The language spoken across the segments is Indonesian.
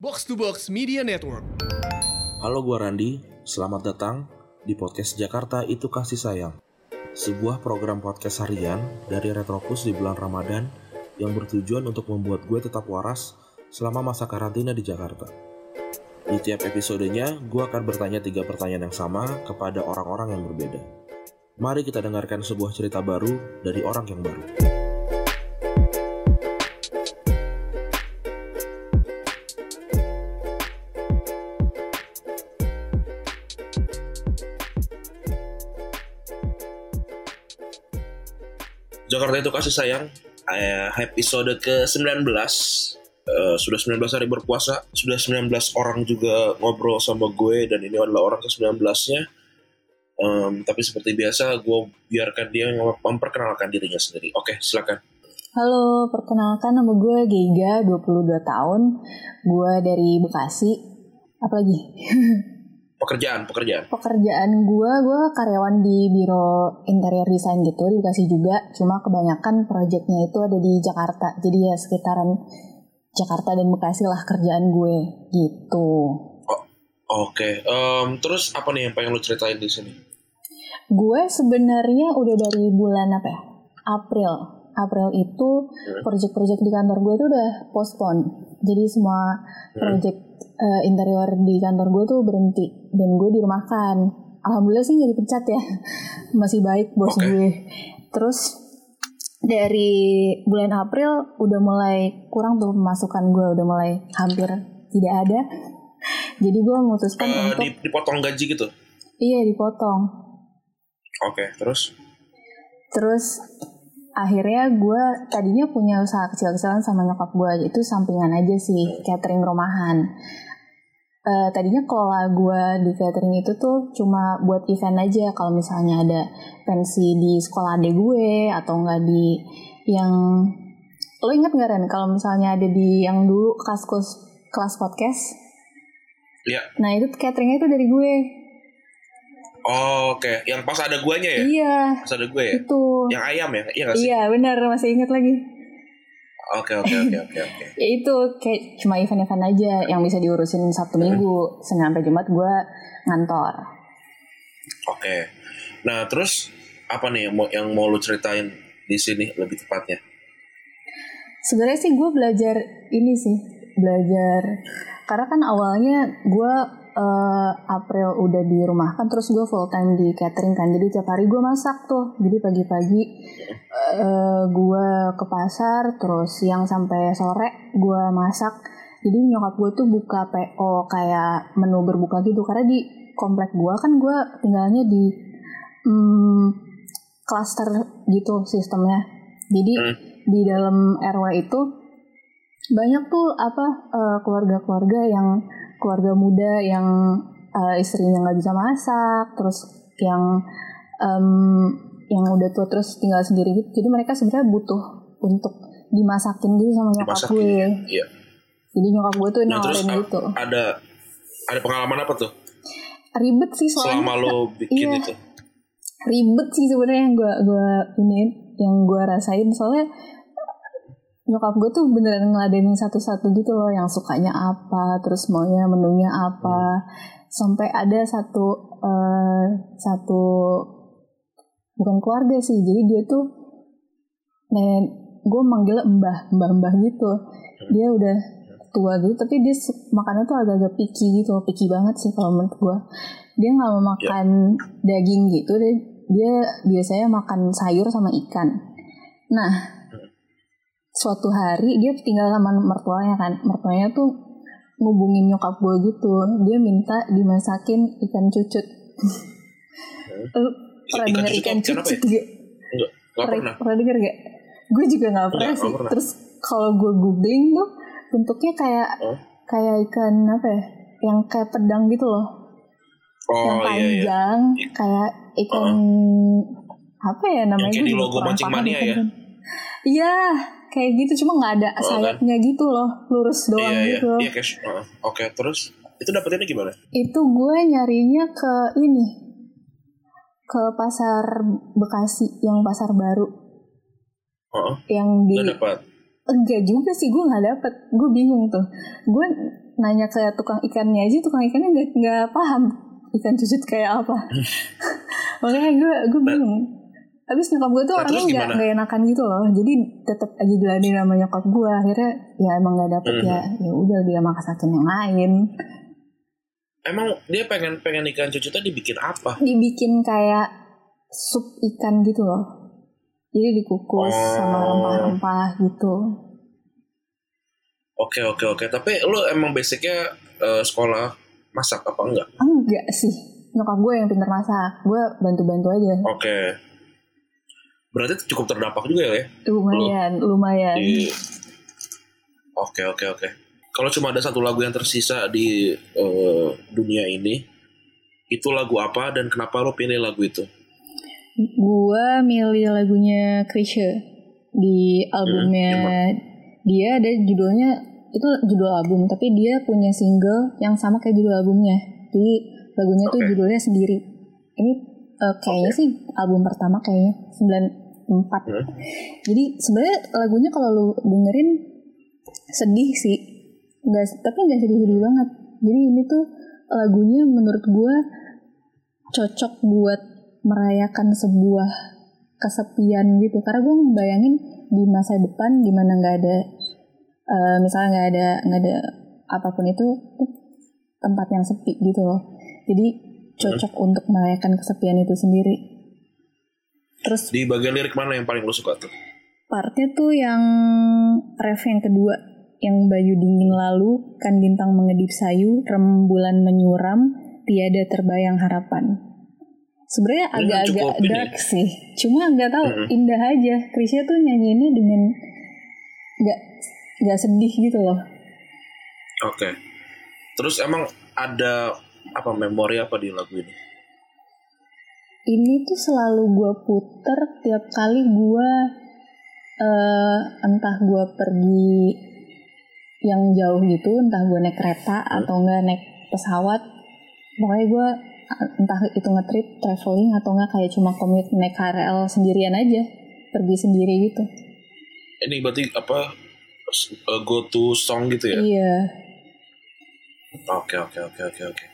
Box to Box Media Network. Halo gua Randi, selamat datang di podcast Jakarta Itu Kasih Sayang. Sebuah program podcast harian dari Retropus di bulan Ramadan yang bertujuan untuk membuat gue tetap waras selama masa karantina di Jakarta. Di tiap episodenya, gue akan bertanya tiga pertanyaan yang sama kepada orang-orang yang berbeda. Mari kita dengarkan sebuah cerita baru dari orang yang baru. Jakarta itu kasih sayang episode ke-19 Eh, sudah 19 hari berpuasa sudah 19 orang juga ngobrol sama gue dan ini adalah orang ke-19 nya Em, tapi seperti biasa gue biarkan dia memperkenalkan dirinya sendiri oke silakan Halo, perkenalkan nama gue Giga, 22 tahun. Gue dari Bekasi. Apalagi? pekerjaan pekerjaan Pekerjaan gue, gue karyawan di Biro Interior Design gitu di Bekasi juga. Cuma kebanyakan proyeknya itu ada di Jakarta. Jadi ya sekitaran Jakarta dan Bekasi lah kerjaan gue gitu. oke em, terus apa nih yang pengen lu ceritain di sini Gue sebenarnya udah dari bulan apa ya? April. April itu proyek-proyek di kantor gue tuh udah postpone. Jadi semua proyek eh, interior di kantor gue tuh berhenti dan gue dirumahkan. Alhamdulillah sih nggak dipecat ya. Masih baik bos Oke. gue. Terus dari bulan April udah mulai kurang tuh pemasukan gue udah mulai hampir tidak ada. Jadi gue memutuskan Eh, untuk di- dipotong gaji gitu iya dipotong. oke terus Terus akhirnya gue tadinya punya usaha kecil-kecilan sama nyokap gue itu sampingan aja sih catering rumahan. Eh, tadinya kelola gue di catering itu tuh cuma buat event aja. Kalau misalnya ada pensi di sekolah adik gue atau enggak di yang lo inget gak Ren? Kalau misalnya ada di yang dulu kelas kelas podcast? Iya. nah itu cateringnya itu dari gue. Oh, oke. Yang pas ada guanya ya? Iya. Pas ada gue ya? Itu. Yang ayam ya? Iya gak sih? Iya benar. Masih inget lagi oke oke oke oke oke ya itu kayak cuma event-event aja yang bisa diurusin Sabtu Minggu Senin sampai Jumat gue ngantor Oke. Nah, terus apa nih yang mau yang mau lu ceritain di sini lebih tepatnya? sebenarnya sih gue belajar ini sih belajar karena kan awalnya gue eh, April udah di rumah kan terus gue full time di catering kan. Jadi tiap hari gue masak tuh. Jadi pagi-pagi eh, gue ke pasar terus siang sampai sore gue masak. Jadi nyokap gue tuh buka PO kayak menu berbuka gitu. Karena di komplek gue kan gue tinggalnya di klaster gitu sistemnya. Jadi Hmm. di dalam RW itu banyak tuh apa eh, keluarga-keluarga yang keluarga muda yang eh, istrinya nggak bisa masak terus yang em, yang udah tua terus tinggal sendiri gitu. Jadi mereka sebenarnya butuh untuk dimasakin gitu sama nyokap Dimasakin, gue. Iya. jadi nyokap gue tuh Nah, terus nawarin a- gitu. ada ada pengalaman apa tuh? Ribet sih soalnya. Selama lu bikin iya. itu? ribet sih sebenarnya yang gue gua ini yang gue rasain. Soalnya nyokap gue tuh beneran ngeladenin satu-satu gitu loh yang sukanya apa terus maunya menunya apa. Sampai ada satu eh, satu bukan keluarga sih jadi dia tuh nenek gue manggilnya mbah mbah mbah gitu dia udah tua gitu tapi dia makannya tuh agak-agak picky gitu picky banget sih kalau menurut gue dia nggak mau makan daging gitu dia, dia biasanya makan sayur sama ikan. Nah suatu hari dia tinggal sama mertuanya kan mertuanya tuh ngubungin nyokap gue gitu dia minta dimasakin ikan cucut Lu pernah denger ikan cucut ya? gak? Enggak, pernah. pernah denger gak? gue juga gak pernah sih terus kalau gue googling tuh bentuknya kayak Oh. kayak ikan apa ya yang kayak pedang gitu loh yang Oh iya iya. panjang kayak ikan apa ya namanya kayak Gue di juga logo Mancing Mania ya? iya kayak gitu cuma nggak ada Oh, kan? sayapnya gitu loh lurus doang Iya iya. gitu Iya cash. Oh, Oke, terus itu dapetinnya gimana? itu gue nyarinya ke ini ke pasar Bekasi yang pasar baru Oh, yang di nggak dapat. enggak juga sih gue nggak dapet gue bingung tuh gue nanya ke tukang ikannya aja tukang ikannya nggak nggak paham ikan cucut kayak apa makanya gue gue bingung Habis nyokap gue tuh Nah, orangnya gimana? nggak enakan gitu loh jadi tetap aja diladenin sama nyokap gue akhirnya ya emang nggak dapet Mhm. ya ya udah dia masakin yang lain Emang dia pengen pengen ikan cucutnya dibikin apa? dibikin kayak sup ikan gitu loh jadi dikukus Oh. sama rempah-rempah gitu Oke oke oke. Tapi lu emang basicnya eh, sekolah masak apa enggak? enggak sih nyokap gue yang pinter masak gue bantu-bantu aja Oke. Berarti cukup terdampak juga ya? lumayan lumayan Di... Oke oke oke. Kalau cuma ada satu lagu yang tersisa di eh, dunia ini, itu lagu apa dan kenapa lo pilih lagu itu? gue milih lagunya Krisya di albumnya dia ada judulnya itu judul album tapi dia punya single yang sama kayak judul albumnya jadi lagunya tuh Oke. judulnya sendiri ini eh, kayaknya sih album pertama kayaknya 94 Hmm. jadi sebenarnya lagunya kalau lu dengerin sedih sih. Nggak tapi nggak sedih-sedih banget. Jadi ini tuh lagunya menurut gue cocok buat merayakan sebuah kesepian gitu. Karena gue bayangin di masa depan di mana nggak ada eh, misalnya nggak ada nggak ada apa pun itu tuh tempat yang sepi gitu loh. Jadi cocok untuk merayakan kesepian itu sendiri terus Di bagian lirik mana yang paling lo suka tuh? partnya tuh yang ref yang kedua yang baju dingin lalu kan bintang mengedip sayu rembulan menyuram tiada terbayang harapan sebenarnya agak-agak cukup ini. dark sih cuma nggak tahu Mm-mm. indah aja Krisya tuh nyanyiinnya dengan nggak nggak sedih gitu loh Oke. Terus emang ada apa memori apa di lagu ini? Ini tuh selalu gue puter tiap kali gue eh entah gue pergi yang jauh gitu entah gue naik kereta atau enggak naik pesawat pokoknya gue entah itu ngetrip traveling atau enggak kayak cuma commute naik KRL sendirian aja pergi sendiri gitu Ini berarti apa eh, go to song gitu ya? iya Oke oke oke oke oke.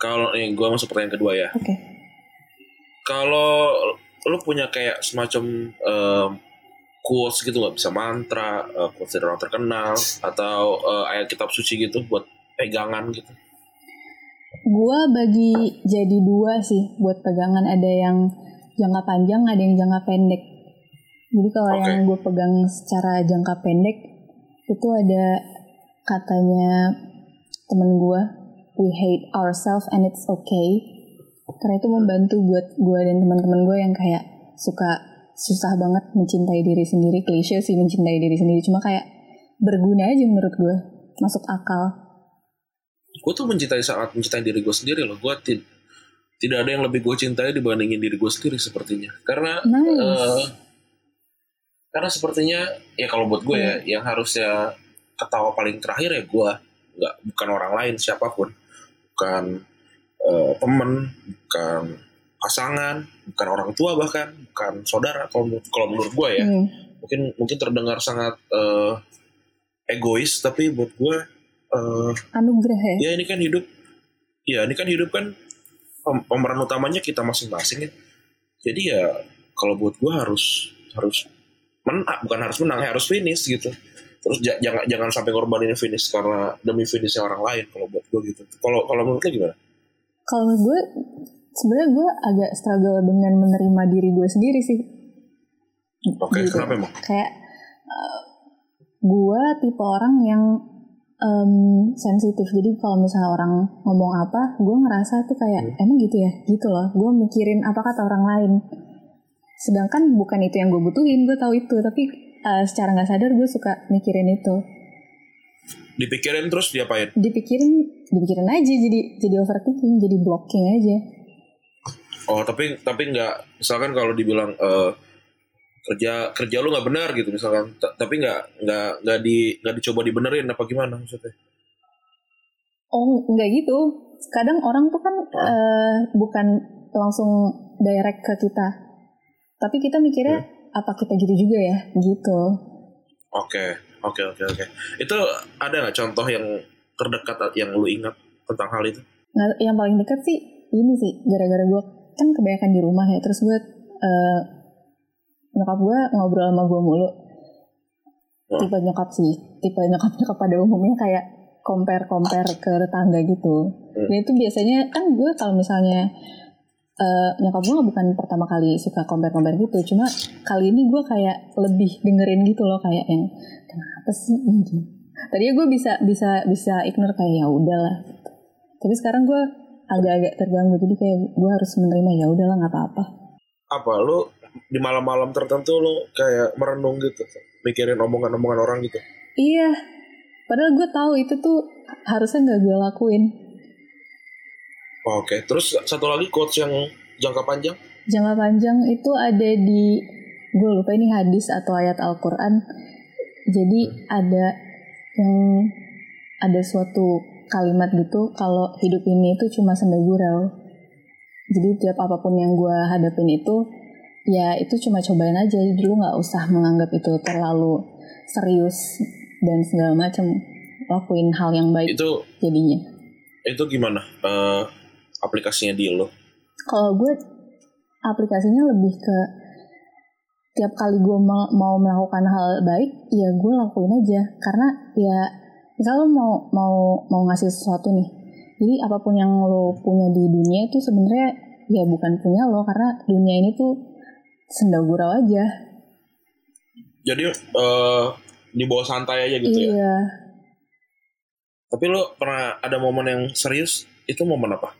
Kalau nih gue masuk pertanyaan kedua ya. oke Kalau lu punya kayak semacam em, quotes gitu nggak bisa mantra, eh, quotes dari orang terkenal atau eh, ayat kitab suci gitu buat pegangan gitu. gue bagi jadi dua sih buat pegangan ada yang jangka panjang ada yang jangka pendek jadi kalau Oke. yang gue pegang secara jangka pendek itu ada katanya temen gue we hate ourselves and it's okay karena itu membantu buat gue dan teman-teman gue yang kayak suka susah banget mencintai diri sendiri. Klise sih mencintai diri sendiri. Cuma kayak berguna aja menurut gue masuk akal. Gue tuh mencintai saat mencintai diri gue sendiri loh. Gue ti- tidak ada yang lebih gue cintai dibandingin diri gue sendiri sepertinya. Karena Nice. eh, karena sepertinya ya kalau buat gue ya yang harusnya ketawa paling terakhir ya gue nggak bukan orang lain siapa pun. Bukan eh, temen bukan pasangan bukan orang tua bahkan bukan saudara kalau kalau menurut gue ya. Hmm. mungkin mungkin terdengar sangat eh, egois tapi buat gue eh, anugerah ya? ya ini kan hidup ya ini kan hidup kan pem- pemeran utamanya kita masing-masing ya. Jadi ya kalau buat gue harus harus menang bukan harus menang ya harus finish gitu. Terus ja- jangan jangan sampai ngorbanin finish karena demi finishnya orang lain kalau buat gue gitu. Kalau kalau menurut lo gimana kalau gue sebenarnya gue agak struggle dengan menerima diri gue sendiri sih. Oke Gitu. kenapa emang? Kayak uh, gue tipe orang yang em, sensitif. Jadi kalau misalnya orang ngomong apa gue ngerasa tuh kayak Hmm. emang gitu ya? Gitu loh. Gue mikirin apa kata orang lain. Sedangkan bukan itu yang gue butuhin gue tahu itu. Tapi uh, secara nggak sadar gue suka mikirin itu dipikirin terus diapain? Dipikirin dipikirin aja jadi jadi overthinking jadi blocking aja. Oh tapi tapi nggak misalkan kalau dibilang eh, kerja kerja lu nggak benar gitu misalkan T- tapi nggak nggak nggak di nggak dicoba dibenerin apa gimana maksudnya? Oh, enggak gitu. Kadang orang tuh kan eh, bukan langsung direct ke kita. Tapi kita mikirnya apa kita gitu juga ya, gitu. Oke, oke, oke, oke. Itu ada nggak contoh yang terdekat yang lu ingat tentang hal itu? Nah, yang paling dekat sih ini sih gara-gara gue kan kebanyakan di rumah ya terus gue uh, nyokap gue ngobrol sama gue mulu tipe nyokap sih tipe nyokap nyokap pada umumnya kayak compare compare ke tetangga gitu Hmm. dan itu biasanya kan gue kalau misalnya uh, nyokap gue bukan pertama kali suka compare compare gitu. Cuma kali ini gue kayak lebih dengerin gitu loh kayak yang kenapa sih ini? Tadinya gue bisa bisa bisa ignore kayak ya udahlah. Gitu. tapi sekarang gue agak-agak terganggu. Jadi kayak gue harus menerima ya udahlah nggak apa-apa. Apa lu di malam-malam tertentu lu kayak merenung gitu, mikirin omongan-omongan orang gitu? iya. Padahal gue tahu itu tuh harusnya nggak gue lakuin Oke, terus satu lagi quotes yang jangka panjang? jangka panjang itu ada di gue lupa ini hadis atau ayat Al-Quran. Jadi ada yang ada suatu kalimat gitu kalau hidup ini itu cuma senda gurau. Jadi tiap apa pun yang gue hadapin itu ya itu cuma cobain aja. Jadi lu nggak usah menganggap itu terlalu serius dan segala macam. Lakuin hal yang baik Itu jadinya. itu gimana? Eh, aplikasinya di lo? kalau gue aplikasinya lebih ke tiap kali gue mau, mau melakukan hal baik ya gue lakuin aja karena ya misal lo mau mau mau ngasih sesuatu nih jadi apa pun yang lo punya di dunia itu sebenarnya ya bukan punya lo karena dunia ini tuh senda gurau aja Jadi eh dibawa santai aja gitu ya. iya Tapi lo pernah ada momen yang serius? Itu momen apa?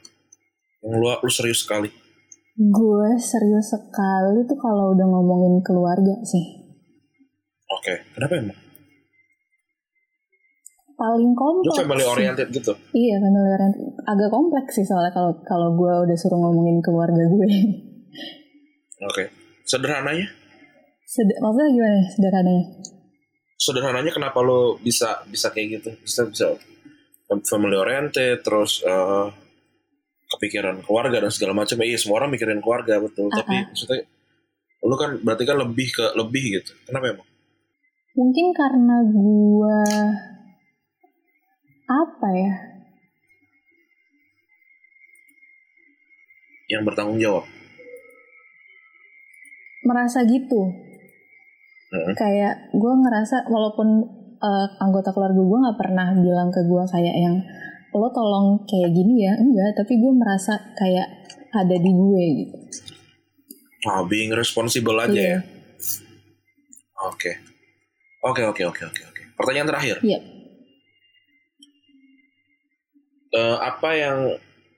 Yang lu, lu serius sekali? gue serius sekali tuh kalau udah ngomongin keluarga sih Oke, kenapa emang? paling Lu kompleks family sih. oriented gitu? Iya, family oriented. Agak kompleks sih soalnya kalau kalau gue udah suruh ngomongin keluarga gue. Oke. Sederhananya? Sed maksudnya gimana nih sederhananya? Sederhananya kenapa lo bisa bisa kayak gitu? Bisa bisa family oriented, terus eh, kepikiran keluarga dan segala macam. Iya, semua orang mikirin keluarga betul. Ah, Tapi maksudnya lu kan berarti kan lebih ke lebih gitu. Kenapa emang? Mungkin karena gue apa ya? Yang bertanggung jawab. Merasa gitu. Heeh. Kayak gue ngerasa walaupun eh, anggota keluarga gue nggak pernah bilang ke gue kayak yang lo tolong kayak gini ya enggak tapi gue merasa kayak ada di gue gitu Ah, being responsible aja Iya. ya. Oke. Oke, oke, oke, oke, oke. Pertanyaan terakhir. Iya. Eh, apa yang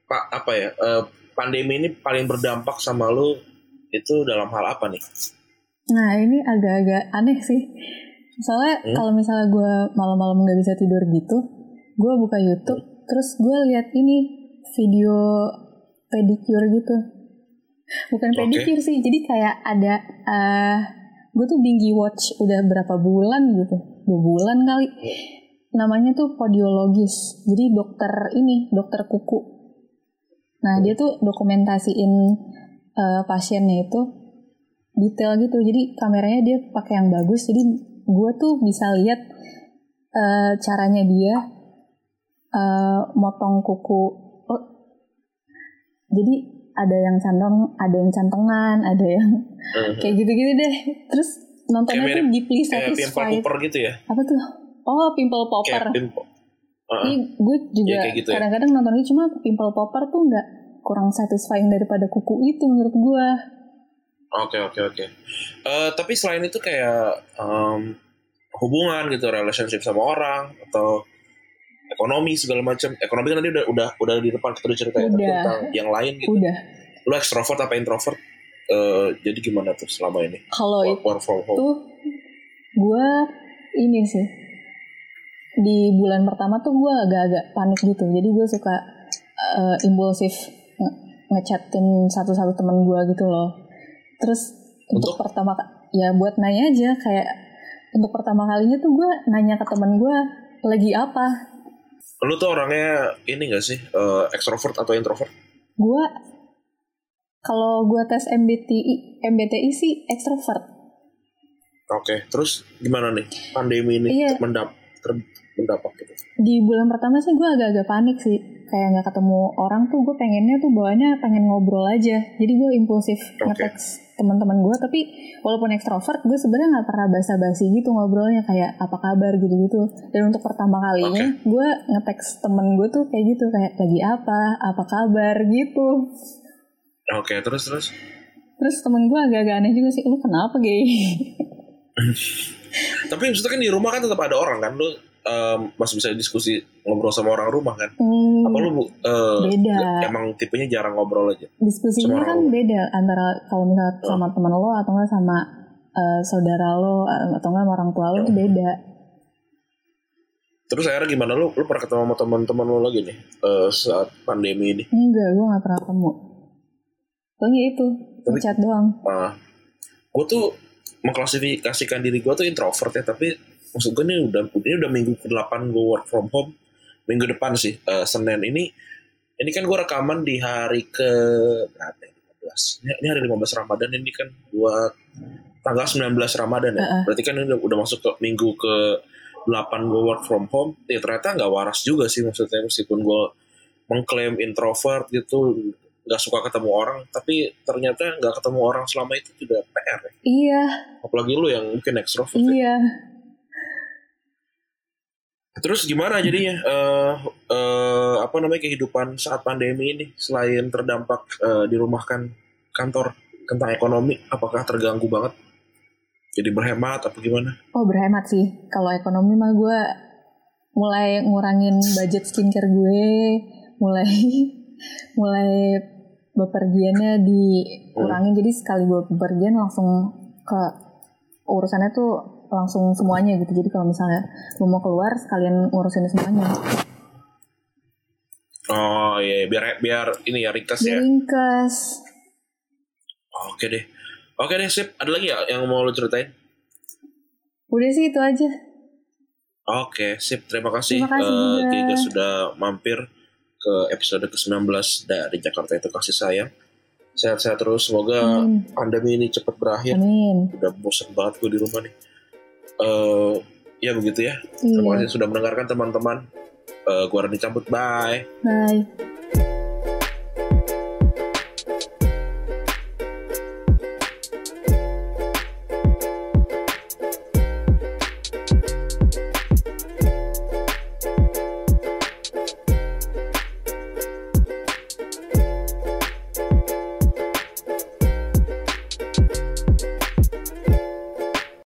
pak apa ya? eh, pandemi ini paling berdampak sama lu itu dalam hal apa nih? Nah ini agak-agak aneh sih. Soalnya Hmm? kalau misalnya gue malam-malam nggak bisa tidur gitu, gue buka YouTube, terus gue lihat ini video pedicure gitu. Bukan Oke. pedicure sih, jadi kayak ada, eh gue tuh bingi watch udah berapa bulan gitu, dua bulan kali. Namanya tuh podiologis, jadi dokter ini, dokter kuku. Nah dia tuh dokumentasiin eh, pasiennya itu detail gitu jadi kameranya dia pakai yang bagus jadi gue tuh bisa lihat eh, caranya dia eh, motong kuku oh, jadi ada yang cantong ada yang cantengan ada yang Mhm. kayak gitu-gitu deh terus nontonnya Kayak tuh di Please Kayak pimple Satisfied popper gitu ya? apa tuh oh pimple popper Kayak pimple. Heeh. Iya, gue juga Iya, kayak gitu ya. kadang-kadang nonton itu cuma pimple popper tuh nggak kurang satisfying daripada kuku itu menurut gue Oke oke oke. Eh, tapi selain itu kayak em, hubungan gitu, relationship sama orang atau ekonomi segala macam. Ekonomi kan tadi udah udah udah di depan kita udah ceritain Udah. tentang yang lain gitu. udah Lu ekstrovert apa introvert? Eh, jadi gimana tuh selama ini? kalau Work, work from home. tuh gue ini sih di bulan pertama tuh gue agak-agak panik gitu jadi gue suka eh, impulsif nge- ngechatin satu-satu temen gue gitu loh terus untuk, Untuk? pertama ya buat nanya aja kayak untuk pertama kalinya tuh gue nanya ke temen gue lagi apa Lu tuh orangnya ini gak sih eh, ekstrovert atau introvert? gue kalau gue tes MBTI MBTI sih ekstrovert Oke, terus gimana nih pandemi ini Iya. mendap terdampak gitu? Di bulan pertama sih gue agak-agak panik sih. Kayak nggak ketemu orang tuh gue pengennya tuh bawaannya pengen ngobrol aja. Jadi gue impulsif Oke. nge-text teman-teman gue. Tapi walaupun ekstrovert, gue sebenarnya nggak pernah basa-basi gitu ngobrolnya kayak apa kabar gitu-gitu. Dan untuk pertama kalinya gue nge-text temen gue tuh kayak gitu kayak lagi apa, apa kabar gitu. Oke, terus terus. Terus temen gue agak-agak aneh juga sih, lu kenapa gay? Tapi maksudnya kan di rumah kan tetap ada orang kan lu em, masih bisa diskusi ngobrol sama orang rumah kan? Hmm, Apa lu eh, beda. emang tipenya jarang ngobrol aja? diskusinya kan orang. beda antara kalau misalnya sama teman lo atau enggak sama eh, saudara lo eh, atau enggak sama orang tua lo itu beda. Terus akhirnya gimana lu? Lu pernah ketemu sama teman-teman lu lagi nih eh, saat pandemi ini? Enggak, gue nggak pernah ketemu. Pokoknya itu, Tapi- chat doang. Nah, gue tuh mengklasifikasikan diri gue tuh introvert ya, tapi maksud gue ini udah ini udah minggu ke-8 gue work from home. Minggu depan sih, eh, Senin ini. Ini kan gue rekaman di hari ke berapa ya? 15. Ini, ini hari 15 Ramadan ini kan buat tanggal 19 Ramadan ya. Heeh. Berarti kan ini udah, udah masuk ke minggu ke 8 gue work from home. Ya ternyata nggak waras juga sih maksudnya meskipun gue mengklaim introvert gitu nggak suka ketemu orang tapi ternyata nggak ketemu orang selama itu juga PR ya. Iya, apalagi lu yang mungkin ekstrovert ya. Terus gimana jadinya? Eh eh, apa namanya kehidupan saat pandemi ini? Selain terdampak eh, dirumahkan kantor tentang ekonomi apakah terganggu banget? Jadi berhemat apa gimana? Oh berhemat sih. Kalau ekonomi mah gue mulai ngurangin budget skincare gue, mulai mulai bepergiannya dikurangin. Jadi sekali gue bepergian langsung ke urusannya tuh langsung semuanya gitu. Jadi kalau misalnya lu mau keluar sekalian ngurusin semuanya. oh iya biar biar ini ya ringkas ya ringkas. oke deh oke deh sip ada lagi ya yang mau lu ceritain Udah sih itu aja. Oke, sip. Terima kasih, Terima kasih eh, juga. Giga sudah mampir ke episode ke-19 dari Jakarta itu kasih sayang. Sehat-sehat terus. Semoga Amin. pandemi ini cepat berakhir. Amin. Udah bosan banget gue di rumah nih. Eh, ya begitu ya. Terima Iya. kasih sudah mendengarkan teman-teman. Eh, gue Rani cabut. Bye. Bye.